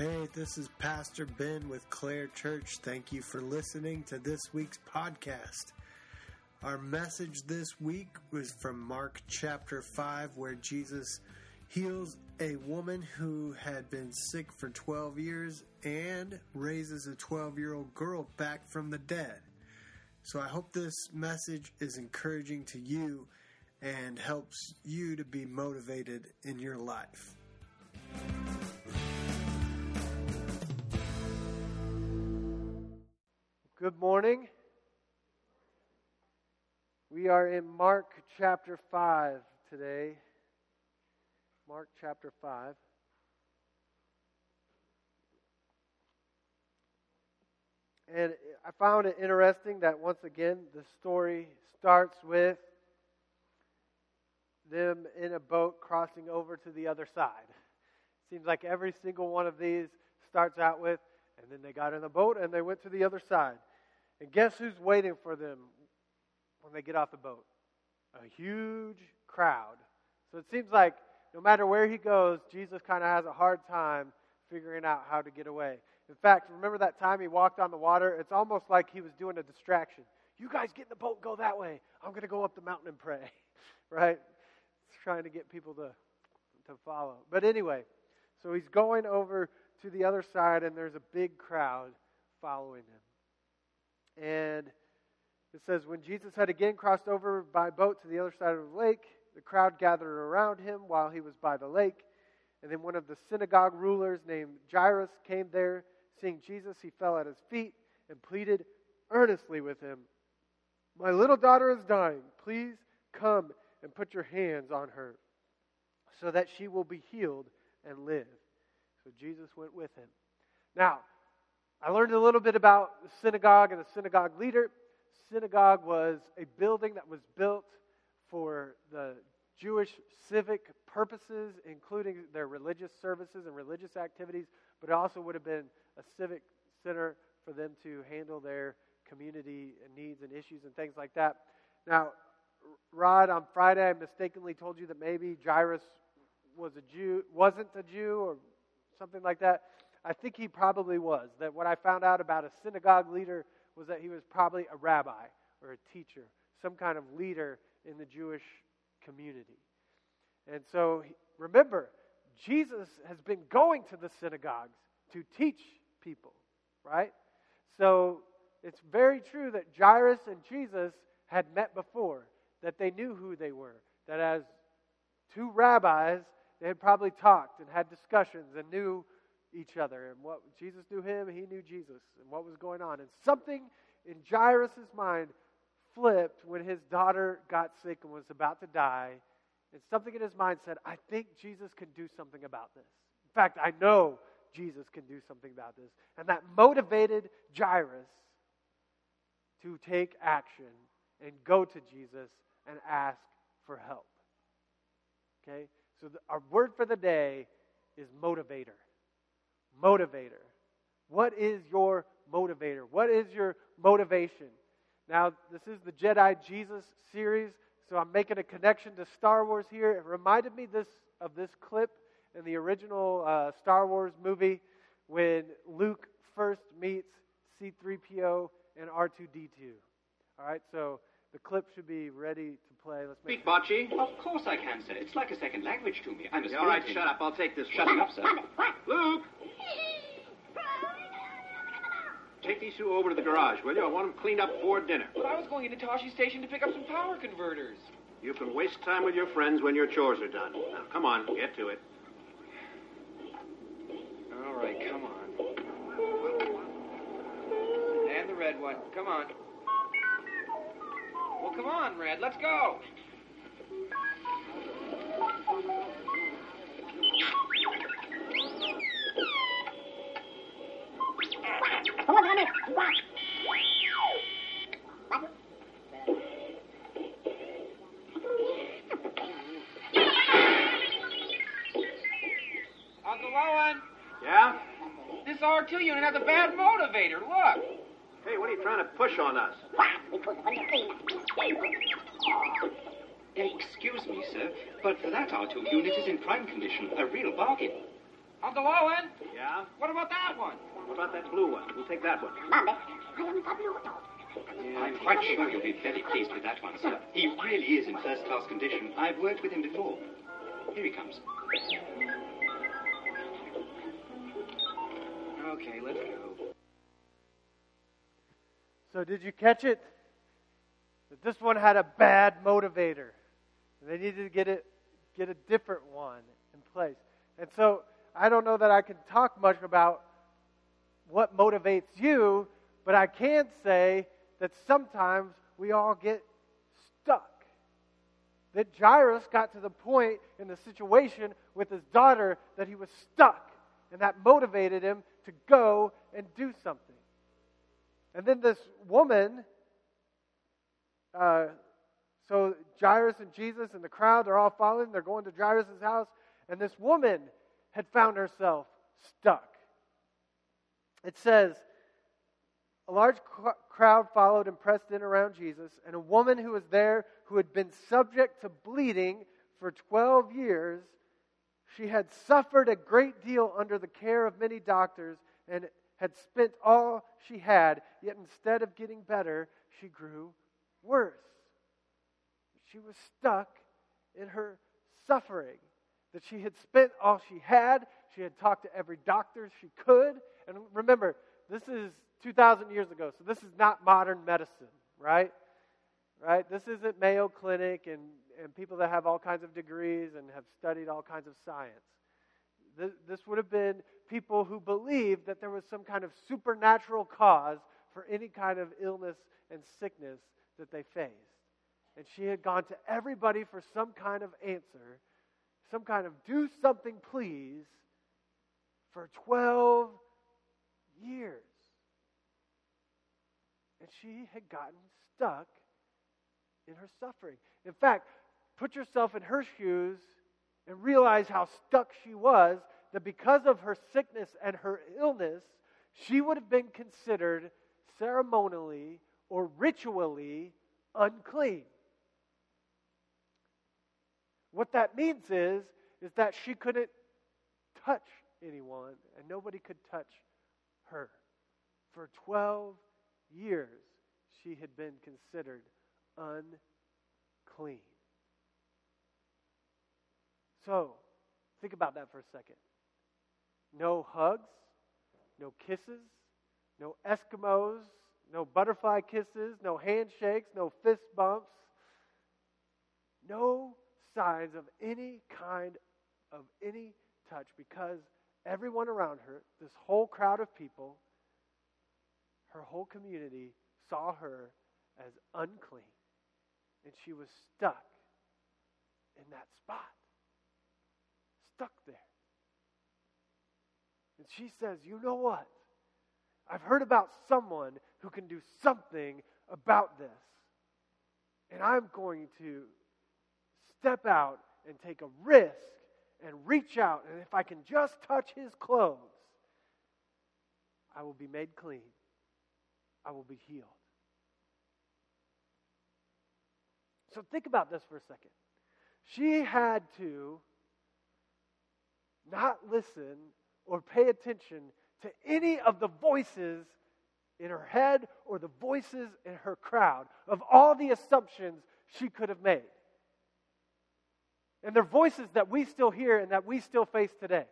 Hey, this is Pastor Ben with Clare Church. Thank you for listening to this week's podcast. Our message this week was from Mark chapter 5, where Jesus heals a woman who had been sick for 12 years and raises a 12 year old girl back from the dead. So I hope this message is encouraging to you and helps you to be motivated in your life. Good morning. We are in Mark chapter 5 today. Mark chapter 5. And I found it interesting that once again the story starts with them in a boat crossing over to the other side. Seems like every single one of these starts out with, and then they got in the boat and they went to the other side. And guess who's waiting for them when they get off the boat? A huge crowd. So it seems like no matter where he goes, Jesus kind of has a hard time figuring out how to get away. In fact, remember that time he walked on the water? It's almost like he was doing a distraction. You guys get in the boat go that way. I'm going to go up the mountain and pray. right? Trying to get people to, to follow. But anyway, so he's going over to the other side, and there's a big crowd following him. And it says, When Jesus had again crossed over by boat to the other side of the lake, the crowd gathered around him while he was by the lake. And then one of the synagogue rulers named Jairus came there. Seeing Jesus, he fell at his feet and pleaded earnestly with him My little daughter is dying. Please come and put your hands on her so that she will be healed and live. Jesus went with him. Now, I learned a little bit about the synagogue and the synagogue leader. Synagogue was a building that was built for the Jewish civic purposes, including their religious services and religious activities, but it also would have been a civic center for them to handle their community needs and issues and things like that. Now, Rod, on Friday, I mistakenly told you that maybe Jairus was a Jew, wasn't a Jew, or something like that. I think he probably was. That what I found out about a synagogue leader was that he was probably a rabbi or a teacher, some kind of leader in the Jewish community. And so remember, Jesus has been going to the synagogues to teach people, right? So it's very true that Jairus and Jesus had met before, that they knew who they were, that as two rabbis, they had probably talked and had discussions and knew each other. And what Jesus knew him, he knew Jesus, and what was going on. And something in Jairus' mind flipped when his daughter got sick and was about to die. And something in his mind said, I think Jesus can do something about this. In fact, I know Jesus can do something about this. And that motivated Jairus to take action and go to Jesus and ask for help. Okay? So, the, our word for the day is motivator motivator. What is your motivator? What is your motivation? Now, this is the Jedi Jesus series, so I'm making a connection to Star Wars here. It reminded me this of this clip in the original uh, Star Wars movie when Luke first meets C3PO and R2D2. All right, so the clip should be ready to play. Let's make Speak, Bocce. Of course I can, sir. It's like a second language to me. I'm a yeah, All right, shut up. I'll take this. Shutting up, sir. Luke! Take these two over to the garage, will you? I want them cleaned up before dinner. But I was going into Tosche Station to pick up some power converters. You can waste time with your friends when your chores are done. Now, come on, get to it. All right, come on. And the red one. Come on. Well, come on, Red. Let's go. Uncle Owen. Yeah? This R2 unit has a bad motivator. Look. Hey, what are you trying to push on us? Excuse me, sir, but for that R2 unit is in prime condition. A real bargain. Uncle Owen, Yeah? what about that one? What about that blue one? We'll take that one. Mame, abbiamo saputo. I'm quite sure you'll be very pleased with that one, sir. He really is in first class condition. I've worked with him before. Here he comes. Okay, let's go. So, did you catch it? This one had a bad motivator. They needed to get it, get a different one in place. And so, I don't know that I can talk much about what motivates you, but I can say that sometimes we all get stuck. That Jairus got to the point in the situation with his daughter that he was stuck, and that motivated him to go and do something. And then this woman, uh, so Jairus and Jesus and the crowd, they're all following. They're going to Jairus' house. And this woman had found herself stuck. It says, a large crowd followed and pressed in around Jesus, and a woman who was there who had been subject to bleeding for 12 years. She had suffered a great deal under the care of many doctors and had spent all she had, yet instead of getting better, she grew worse. She was stuck in her suffering. That she had spent all she had. She had talked to every doctor she could. And remember, this is 2,000 years ago, so this is not modern medicine, right? Right? This isn't Mayo Clinic and, and people that have all kinds of degrees and have studied all kinds of science. This, this would have been people who believed that there was some kind of supernatural cause for any kind of illness and sickness that they faced. And she had gone to everybody for some kind of answer, some kind of do something, please, for 12 years. And she had gotten stuck in her suffering. In fact, put yourself in her shoes and realize how stuck she was, that because of her sickness and her illness, she would have been considered ceremonially or ritually unclean. What that means is, is that she couldn't touch anyone and nobody could touch her. For 12 years, she had been considered unclean. So, think about that for a second. No hugs, no kisses, no Eskimos, no butterfly kisses, no handshakes, no fist bumps, no signs of any kind of any touch because everyone around her, this whole crowd of people, her whole community saw her as unclean. And she was stuck in that spot. Stuck there. And she says, You know what? I've heard about someone who can do something about this. And I'm going to step out and take a risk and reach out. And if I can just touch his clothes, I will be made clean. I will be healed. So think about this for a second. She had to not listen or pay attention to any of the voices in her head or the voices in her crowd of all the assumptions she could have made. And they're voices that we still hear and that we still face today.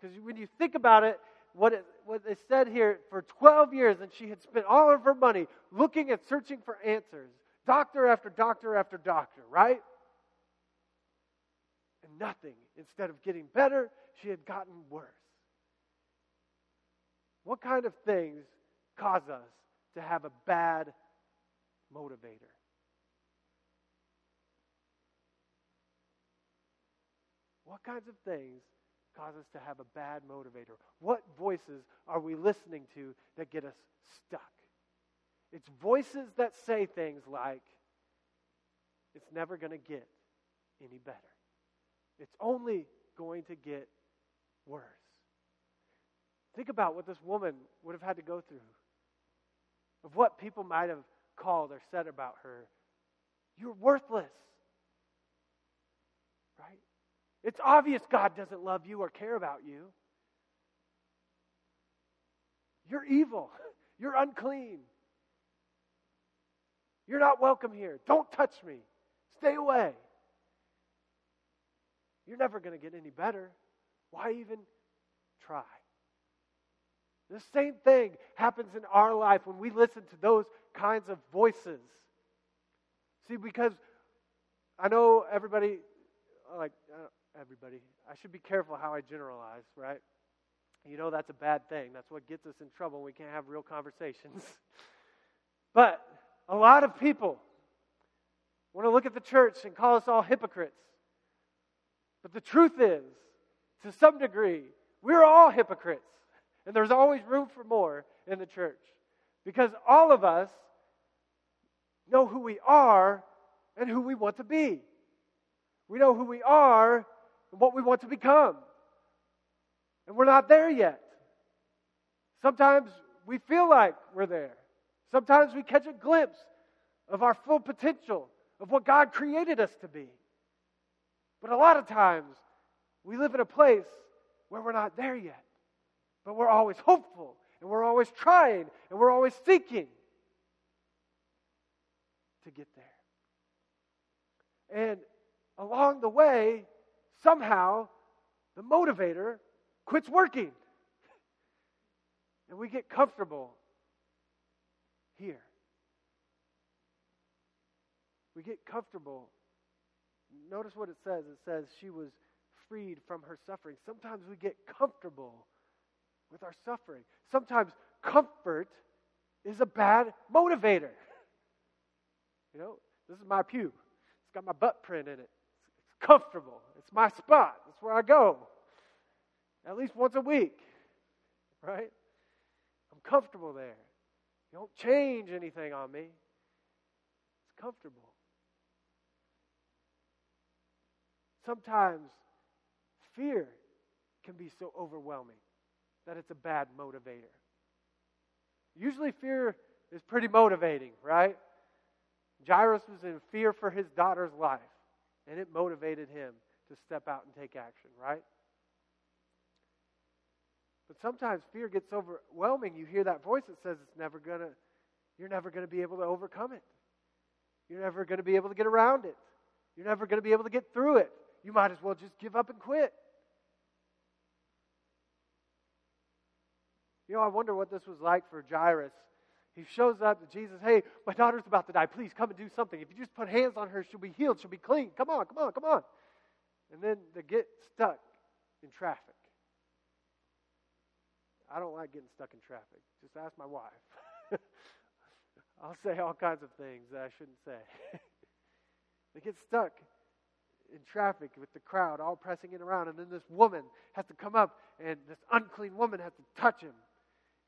Because when you think about it, what it, what said here for 12 years, and she had spent all of her money looking and searching for answers, doctor after doctor after doctor, right? And nothing. Instead of getting better, she had gotten worse. What kind of things cause us to have a bad motivator? What kinds of things cause us to have a bad motivator? What voices are we listening to that get us stuck? It's voices that say things like, it's never going to get any better. It's only going to get worse. Think about what this woman would have had to go through, of what people might have called or said about her. You're worthless. Right? It's obvious God doesn't love you or care about you. You're evil. You're unclean. You're not welcome here. Don't touch me. Stay away. You're never going to get any better. Why even try? The same thing happens in our life when we listen to those kinds of voices. See, because I know everybody, like uh, everybody, I should be careful how I generalize, right? You know that's a bad thing. That's what gets us in trouble. We can't have real conversations. but a lot of people want to look at the church and call us all hypocrites. But the truth is, to some degree, we're all hypocrites. And there's always room for more in the church. Because all of us know who we are and who we want to be. We know who we are and what we want to become. And we're not there yet. Sometimes we feel like we're there. Sometimes we catch a glimpse of our full potential, of what God created us to be. But a lot of times, we live in a place where we're not there yet. But we're always hopeful, and we're always trying, and we're always seeking to get there. And along the way, somehow, the motivator quits working. And we get comfortable here. We get comfortable. Notice what it says. It says she was freed from her suffering. Sometimes we get comfortable with our suffering. Sometimes comfort is a bad motivator. You know, this is my pew. It's got my butt print in it. It's comfortable. It's my spot. That's where I go. At least once a week. Right? I'm comfortable there. You don't change anything on me. It's comfortable. Sometimes fear can be so overwhelming that it's a bad motivator. Usually, fear is pretty motivating, right? Jairus was in fear for his daughter's life, and it motivated him to step out and take action, right? But sometimes fear gets overwhelming. You hear that voice that says it's never gonna, you're never gonna be able to overcome it. You're never gonna be able to get around it. You're never gonna be able to get through it. You might as well just give up and quit. You know, I wonder what this was like for Jairus. He shows up to Jesus, hey, my daughter's about to die. Please come and do something. If you just put hands on her, she'll be healed. She'll be clean. Come on, come on, come on. And then they get stuck in traffic. I don't like getting stuck in traffic. Just ask my wife. I'll say all kinds of things that I shouldn't say. they get stuck in traffic with the crowd all pressing in around, and then this woman has to come up, and this unclean woman has to touch him.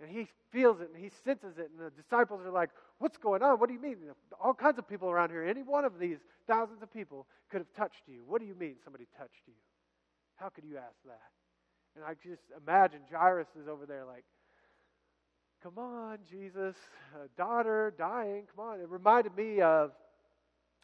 And he feels it and he senses it, and the disciples are like, What's going on? What do you mean? All kinds of people around here. Any one of these thousands of people could have touched you. What do you mean somebody touched you? How could you ask that? And I just imagine Jairus is over there like, Come on, Jesus, a daughter dying, come on. It reminded me of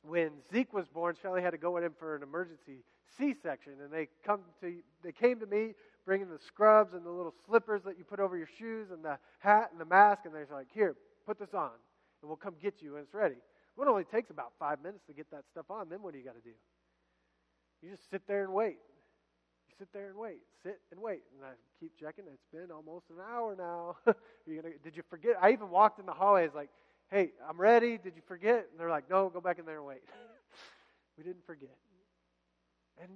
when Zeke was born, Shelly had to go in for an emergency C-section, and they come to they came to me bringing the scrubs and the little slippers that you put over your shoes and the hat and the mask, and they're like, "Here, put this on, and we'll come get you when it's ready." Well, it only takes about five minutes to get that stuff on. Then what do you got to do? You just sit there and wait. You sit there and wait, sit and wait, and I keep checking. It's been almost an hour now. you gonna, did you forget? I even walked in the hallway. It's like, "Hey, I'm ready. Did you forget?" And they're like, "No, go back in there and wait." we didn't forget. And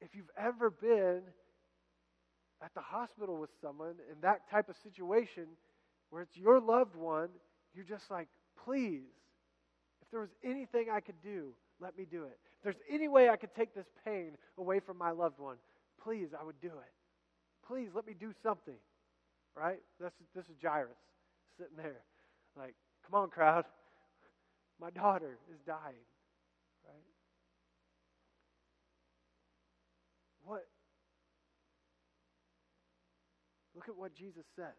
if you've ever been at the hospital with someone in that type of situation where it's your loved one, you're just like, please, if there was anything I could do, let me do it. If there's any way I could take this pain away from my loved one, please, I would do it. Please let me do something. Right? This, this is Jairus sitting there. Like, come on, crowd. My daughter is dying. Right? What Look at what Jesus says.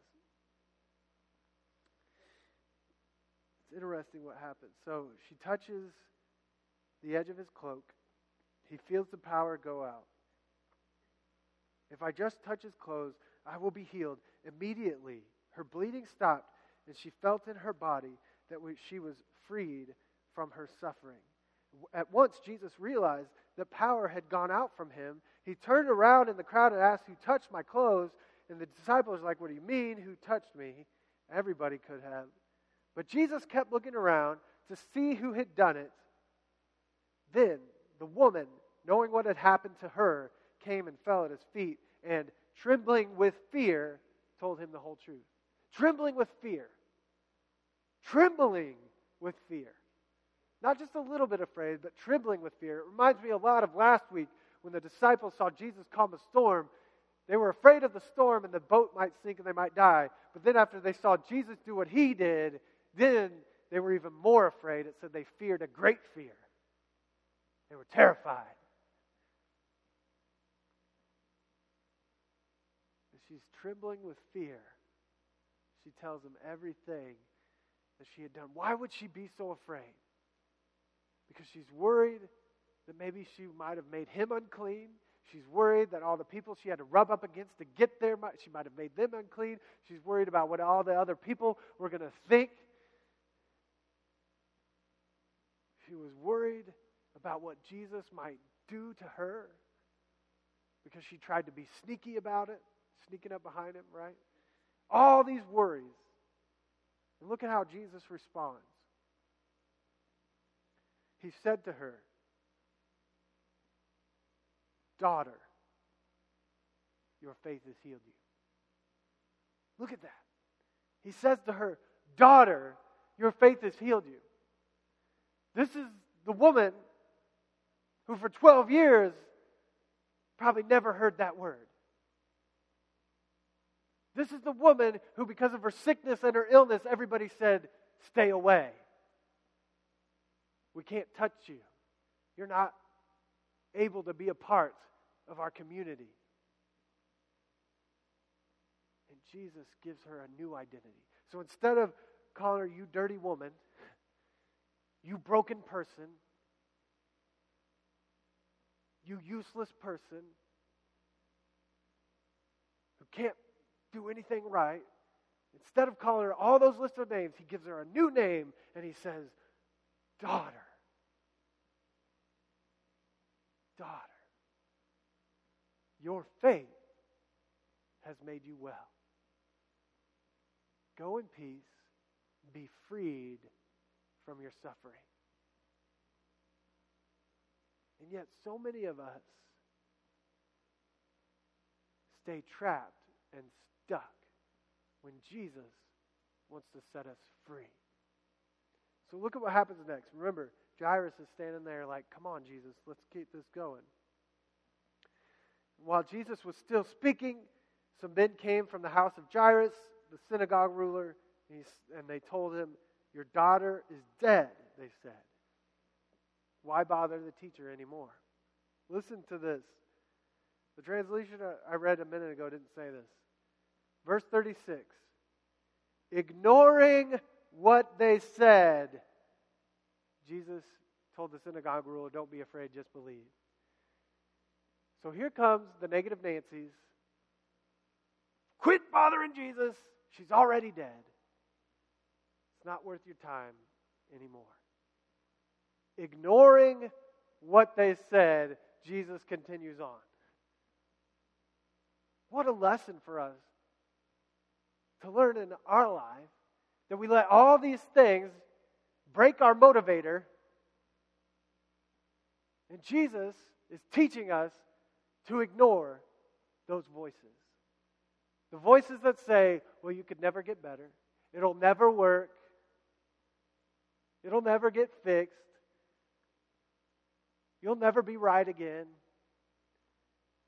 It's interesting what happens. So she touches the edge of his cloak. He feels the power go out. If I just touch his clothes, I will be healed. Immediately, her bleeding stopped, and she felt in her body that she was freed from her suffering. At once, Jesus realized that power had gone out from him. He turned around in the crowd and asked, Who touched my clothes? And the disciples were like, What do you mean, who touched me? Everybody could have. But Jesus kept looking around to see who had done it. Then the woman, knowing what had happened to her, came and fell at his feet and, trembling with fear, told him the whole truth. Trembling with fear. Trembling with fear. Not just a little bit afraid, but trembling with fear. It reminds me a lot of last week when the disciples saw Jesus calm a storm. They were afraid of the storm and the boat might sink and they might die. But then after they saw Jesus do what he did, then they were even more afraid. It said they feared a great fear. They were terrified. she's trembling with fear. She tells him everything that she had done. Why would she be so afraid? Because she's worried that maybe she might have made him unclean. She's worried that all the people she had to rub up against to get there, she might have made them unclean. She's worried about what all the other people were going to think. She was worried about what Jesus might do to her because she tried to be sneaky about it, sneaking up behind him, right? All these worries. And look at how Jesus responds. He said to her, Daughter, your faith has healed you. Look at that. He says to her, Daughter, your faith has healed you. This is the woman who, for 12 years, probably never heard that word. This is the woman who, because of her sickness and her illness, everybody said, Stay away. We can't touch you. You're not able to be a part of our community. And Jesus gives her a new identity. So instead of calling her, you dirty woman, you broken person, you useless person who can't do anything right, instead of calling her all those lists of names, he gives her a new name and he says, Daughter. Daughter. Your faith has made you well. Go in peace, be freed from your suffering. And yet, so many of us stay trapped and stuck when Jesus wants to set us free. So, look at what happens next. Remember, Jairus is standing there like, Come on, Jesus, let's keep this going. While Jesus was still speaking, some men came from the house of Jairus, the synagogue ruler, and they told him, Your daughter is dead, they said. Why bother the teacher anymore? Listen to this. The translation I read a minute ago didn't say this. Verse 36 Ignoring what they said, Jesus told the synagogue ruler, Don't be afraid, just believe. So here comes the negative Nancy's. Quit bothering Jesus. She's already dead. It's not worth your time anymore. Ignoring what they said, Jesus continues on. What a lesson for us to learn in our life that we let all these things break our motivator. And Jesus is teaching us to ignore those voices. The voices that say, well, you could never get better, it'll never work, it'll never get fixed, you'll never be right again.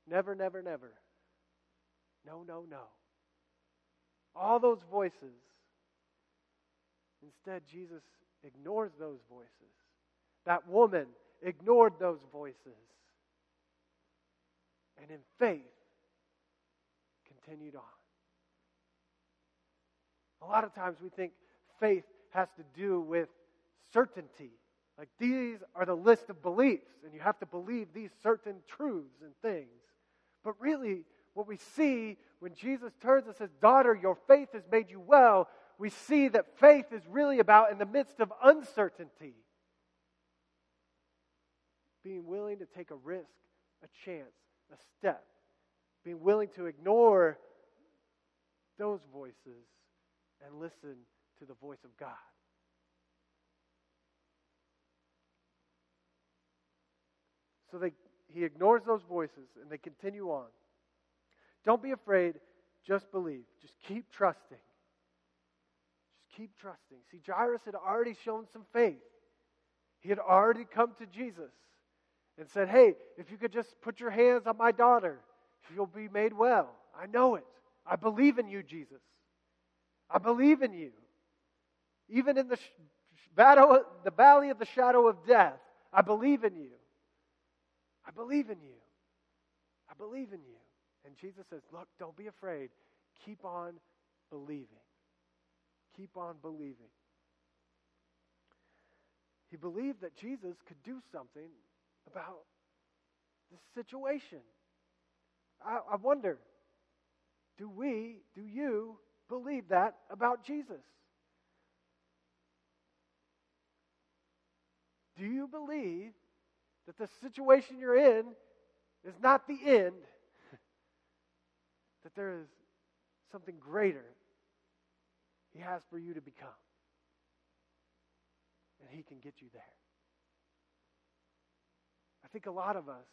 Never, never, never. No, no, no. All those voices. Instead, Jesus ignores those voices. That woman ignored those voices and in faith continued on. A lot of times we think faith has to do with certainty. Like these are the list of beliefs, and you have to believe these certain truths and things. But really, what we see when Jesus turns and says, Daughter, your faith has made you well, we see that faith is really about in the midst of uncertainty. Being willing to take a risk, a chance, a step. Being willing to ignore those voices and listen to the voice of God. So they, he ignores those voices and they continue on. Don't be afraid, just believe. Just keep trusting. Just keep trusting. See, Jairus had already shown some faith. He had already come to Jesus and said, Hey, if you could just put your hands on my daughter, she'll be made well. I know it. I believe in you, Jesus. I believe in you. Even in the, battle, the valley of the shadow of death, I believe in you. I believe in you. I believe in you. And Jesus says, Look, don't be afraid. Keep on believing. Keep on believing. He believed that Jesus could do something about this situation. I, I wonder do we, do you believe that about Jesus? Do you believe that the situation you're in is not the end, that there is something greater He has for you to become. And He can get you there. I think a lot of us,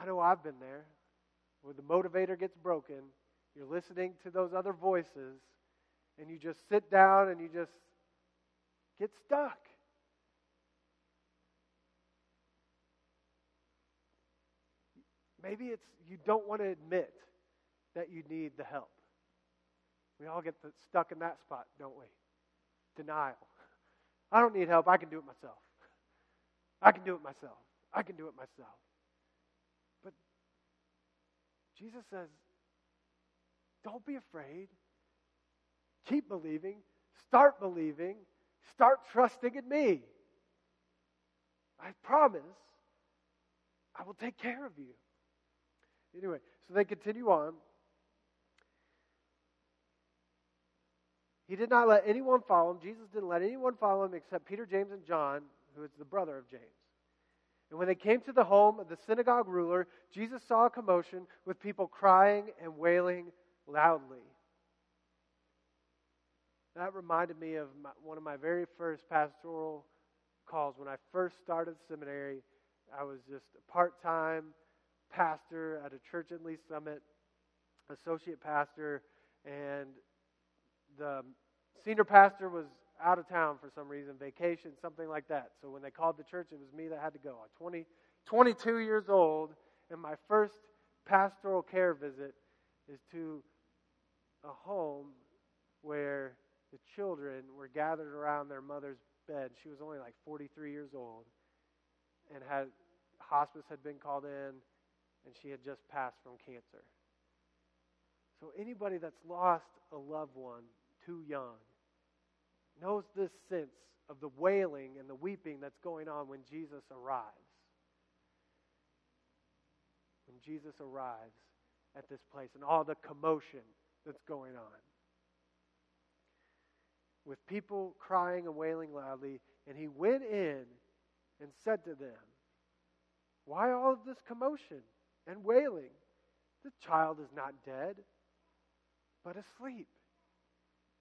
I know I've been there, where the motivator gets broken, you're listening to those other voices, and you just sit down and you just get stuck. Maybe it's you don't want to admit that you need the help. We all get stuck in that spot, don't we? Denial. I don't need help. I can do it myself. I can do it myself. I can do it myself. But Jesus says, don't be afraid. Keep believing. Start believing. Start trusting in me. I promise I will take care of you. Anyway, so they continue on. He did not let anyone follow him. Jesus didn't let anyone follow him except Peter, James, and John, who is the brother of James. And when they came to the home of the synagogue ruler, Jesus saw a commotion with people crying and wailing loudly. That reminded me of my, one of my very first pastoral calls. When I first started seminary, I was just a part time pastor at a church in Lee Summit, associate pastor, and the senior pastor was out of town for some reason, vacation, something like that. So when they called the church, it was me that had to go. I'm 20, 22 years old, and my first pastoral care visit is to a home where the children were gathered around their mother's bed. She was only like 43 years old and had hospice had been called in and she had just passed from cancer. So anybody that's lost a loved one too young knows this sense of the wailing and the weeping that's going on when Jesus arrives. When Jesus arrives at this place and all the commotion that's going on. With people crying and wailing loudly, and he went in and said to them, Why all of this commotion? and wailing. The child is not dead, but asleep.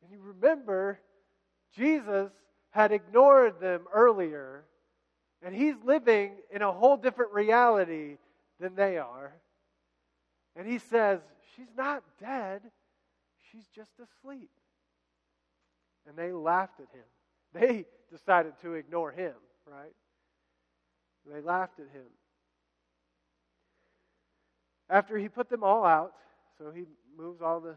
And you remember, Jesus had ignored them earlier, and he's living in a whole different reality than they are. And he says, She's not dead, she's just asleep. And they laughed at him. They decided to ignore him, right? They laughed at him. After he put them all out, so he moves all the,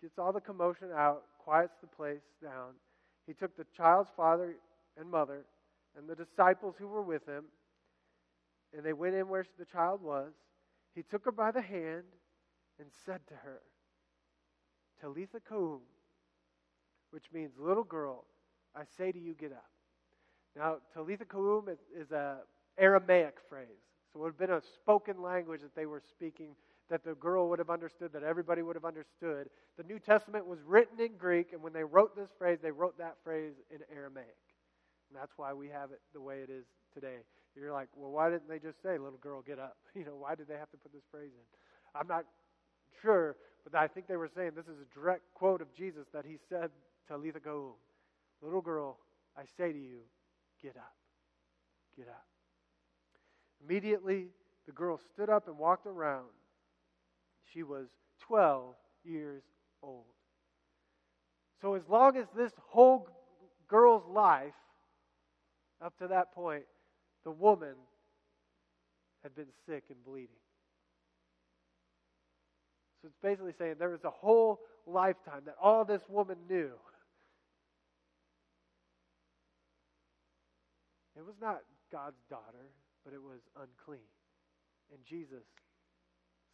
gets all the commotion out, quiets the place down. He took the child's father and mother and the disciples who were with him, and they went in where the child was. He took her by the hand and said to her, Talitha koum, which means little girl, I say to you, get up. Now, Talitha koum is, is a Aramaic phrase. So it would have been a spoken language that they were speaking, that the girl would have understood, that everybody would have understood. The New Testament was written in Greek, and when they wrote this phrase, they wrote that phrase in Aramaic. And that's why we have it the way it is today. You're like, well, why didn't they just say, little girl, get up? You know, why did they have to put this phrase in? I'm not sure, but I think they were saying this is a direct quote of Jesus that he said, Talitha Koum, little girl, I say to you, get up. Get up. Immediately, the girl stood up and walked around. She was 12 years old. So, as long as this whole girl's life, up to that point, the woman had been sick and bleeding. So it's basically saying there was a whole lifetime that all this woman knew. It was not God's daughter, but it was unclean. And Jesus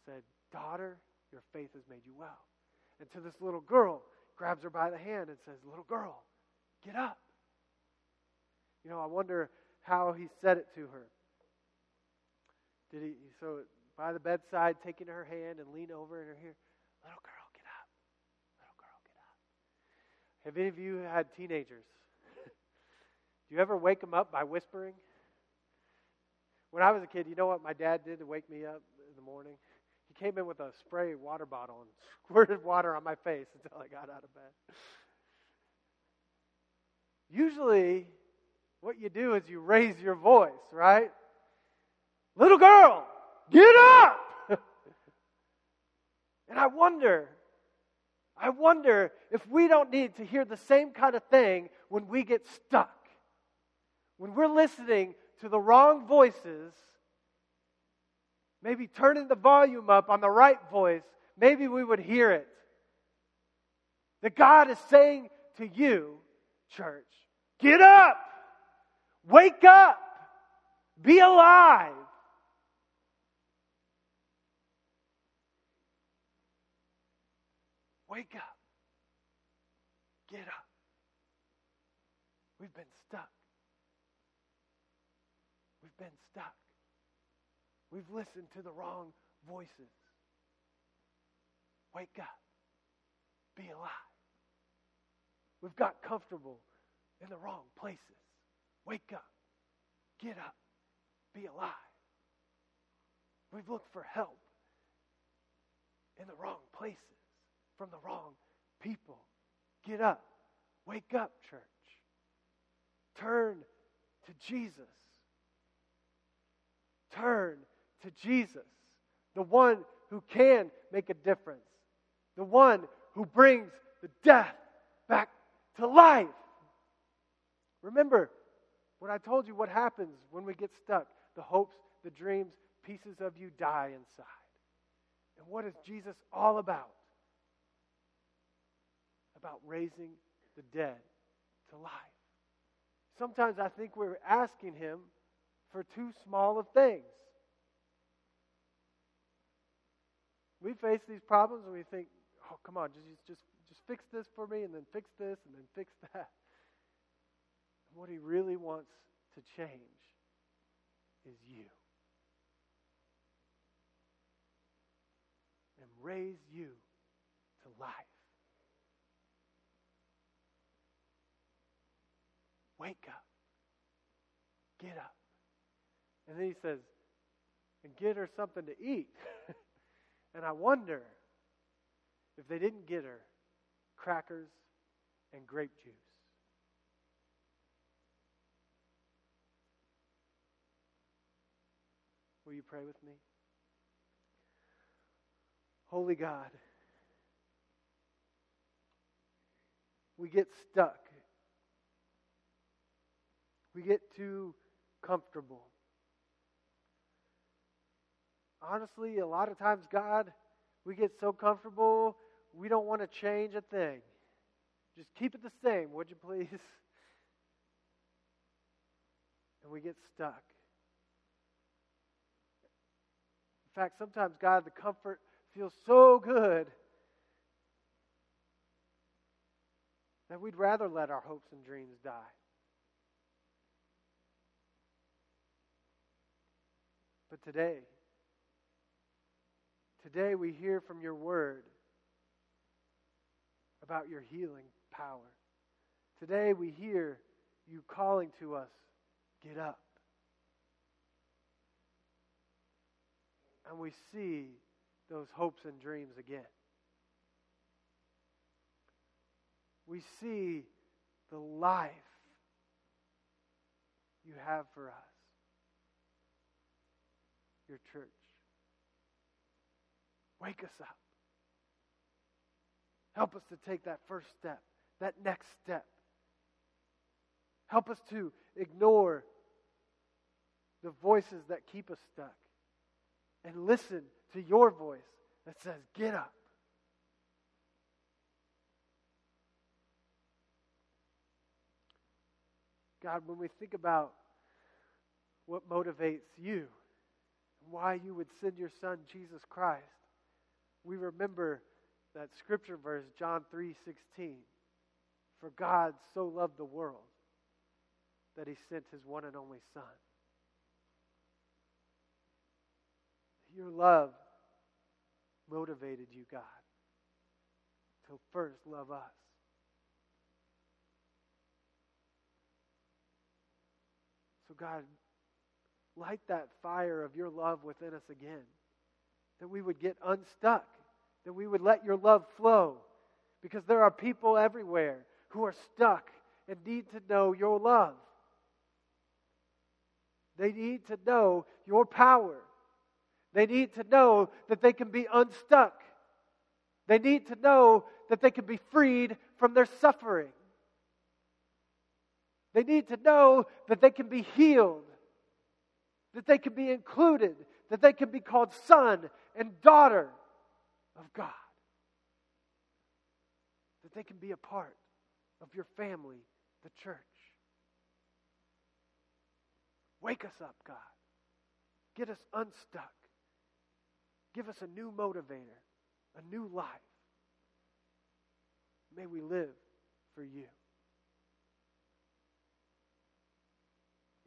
said, Daughter, your faith has made you well. And to this little girl, grabs her by the hand and says, Little girl, get up. You know, I wonder how he said it to her. Did he, so by the bedside, taking her hand and lean over and her ear, Little girl, get up. Little girl, get up. Have any of you had teenagers? Do you ever wake them up by whispering? When I was a kid, you know what my dad did to wake me up in the morning? Came in with a spray water bottle and squirted water on my face until I got out of bed. Usually, what you do is you raise your voice, right? Little girl, get up! and I wonder, I wonder if we don't need to hear the same kind of thing when we get stuck. When we're listening to the wrong voices, maybe turning the volume up on the right voice, maybe we would hear it. That God is saying to you, church, get up! Wake up! Be alive! Wake up. Get up. We've been stuck. We've been stuck. We've listened to the wrong voices. Wake up. Be alive. We've got comfortable in the wrong places. Wake up. Get up. Be alive. We've looked for help in the wrong places from the wrong people. Get up. Wake up, church. Turn to Jesus. Turn to Jesus, the one who can make a difference, the one who brings the death back to life. Remember when I told you what happens when we get stuck the hopes, the dreams, pieces of you die inside. And what is Jesus all about? About raising the dead to life. Sometimes I think we're asking him for too small of things. We face these problems and we think, oh, come on, just, just, just fix this for me and then fix this and then fix that. And what he really wants to change is you. And raise you to life. Wake up. Get up. And then he says, and get her something to eat. and I wonder if they didn't get her crackers and grape juice. Will you pray with me? Holy God, we get stuck. We get too comfortable. Honestly, a lot of times, God, we get so comfortable, we don't want to change a thing. Just keep it the same, would you please? And we get stuck. In fact, sometimes, God, the comfort feels so good that we'd rather let our hopes and dreams die. But today, today we hear from your word about your healing power. Today we hear you calling to us, get up. And we see those hopes and dreams again. We see the life you have for us, your church. Wake us up. Help us to take that first step, that next step. Help us to ignore the voices that keep us stuck and listen to your voice that says, Get up. God, when we think about what motivates you and why you would send your son Jesus Christ, we remember that scripture verse John 3:16 For God so loved the world that he sent his one and only son. Your love motivated you, God, to first love us. So, God, light that fire of your love within us again, that we would get unstuck, that we would let your love flow, because there are people everywhere who are stuck and need to know your love. They need to know your power. They need to know that they can be unstuck. They need to know that they can be freed from their suffering. They need to know that they can be healed, that they can be included, that they can be called son and daughter of God, that they can be a part of your family, the church. Wake us up, God. Get us unstuck. Give us a new motivator, a new life. May we live for you.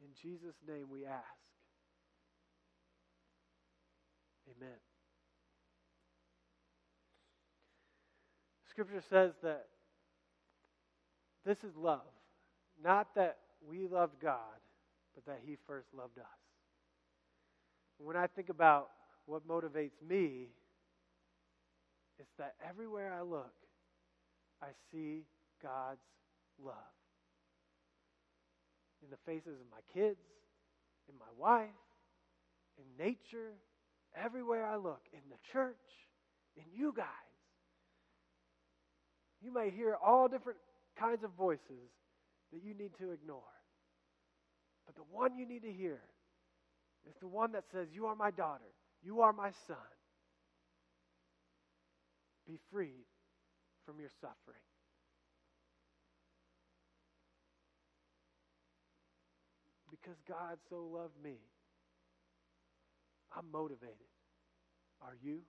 In Jesus' name we ask. Amen. Scripture says that this is love. Not that we loved God, but that He first loved us. When I think about what motivates me, it's that everywhere I look, I see God's love. In the faces of my kids, in my wife, in nature, everywhere I look, in the church, in you guys. You may hear all different kinds of voices that you need to ignore. But the one you need to hear is the one that says, You are my daughter. You are my son. Be freed from your suffering. Because God so loved me, I'm motivated. Are you?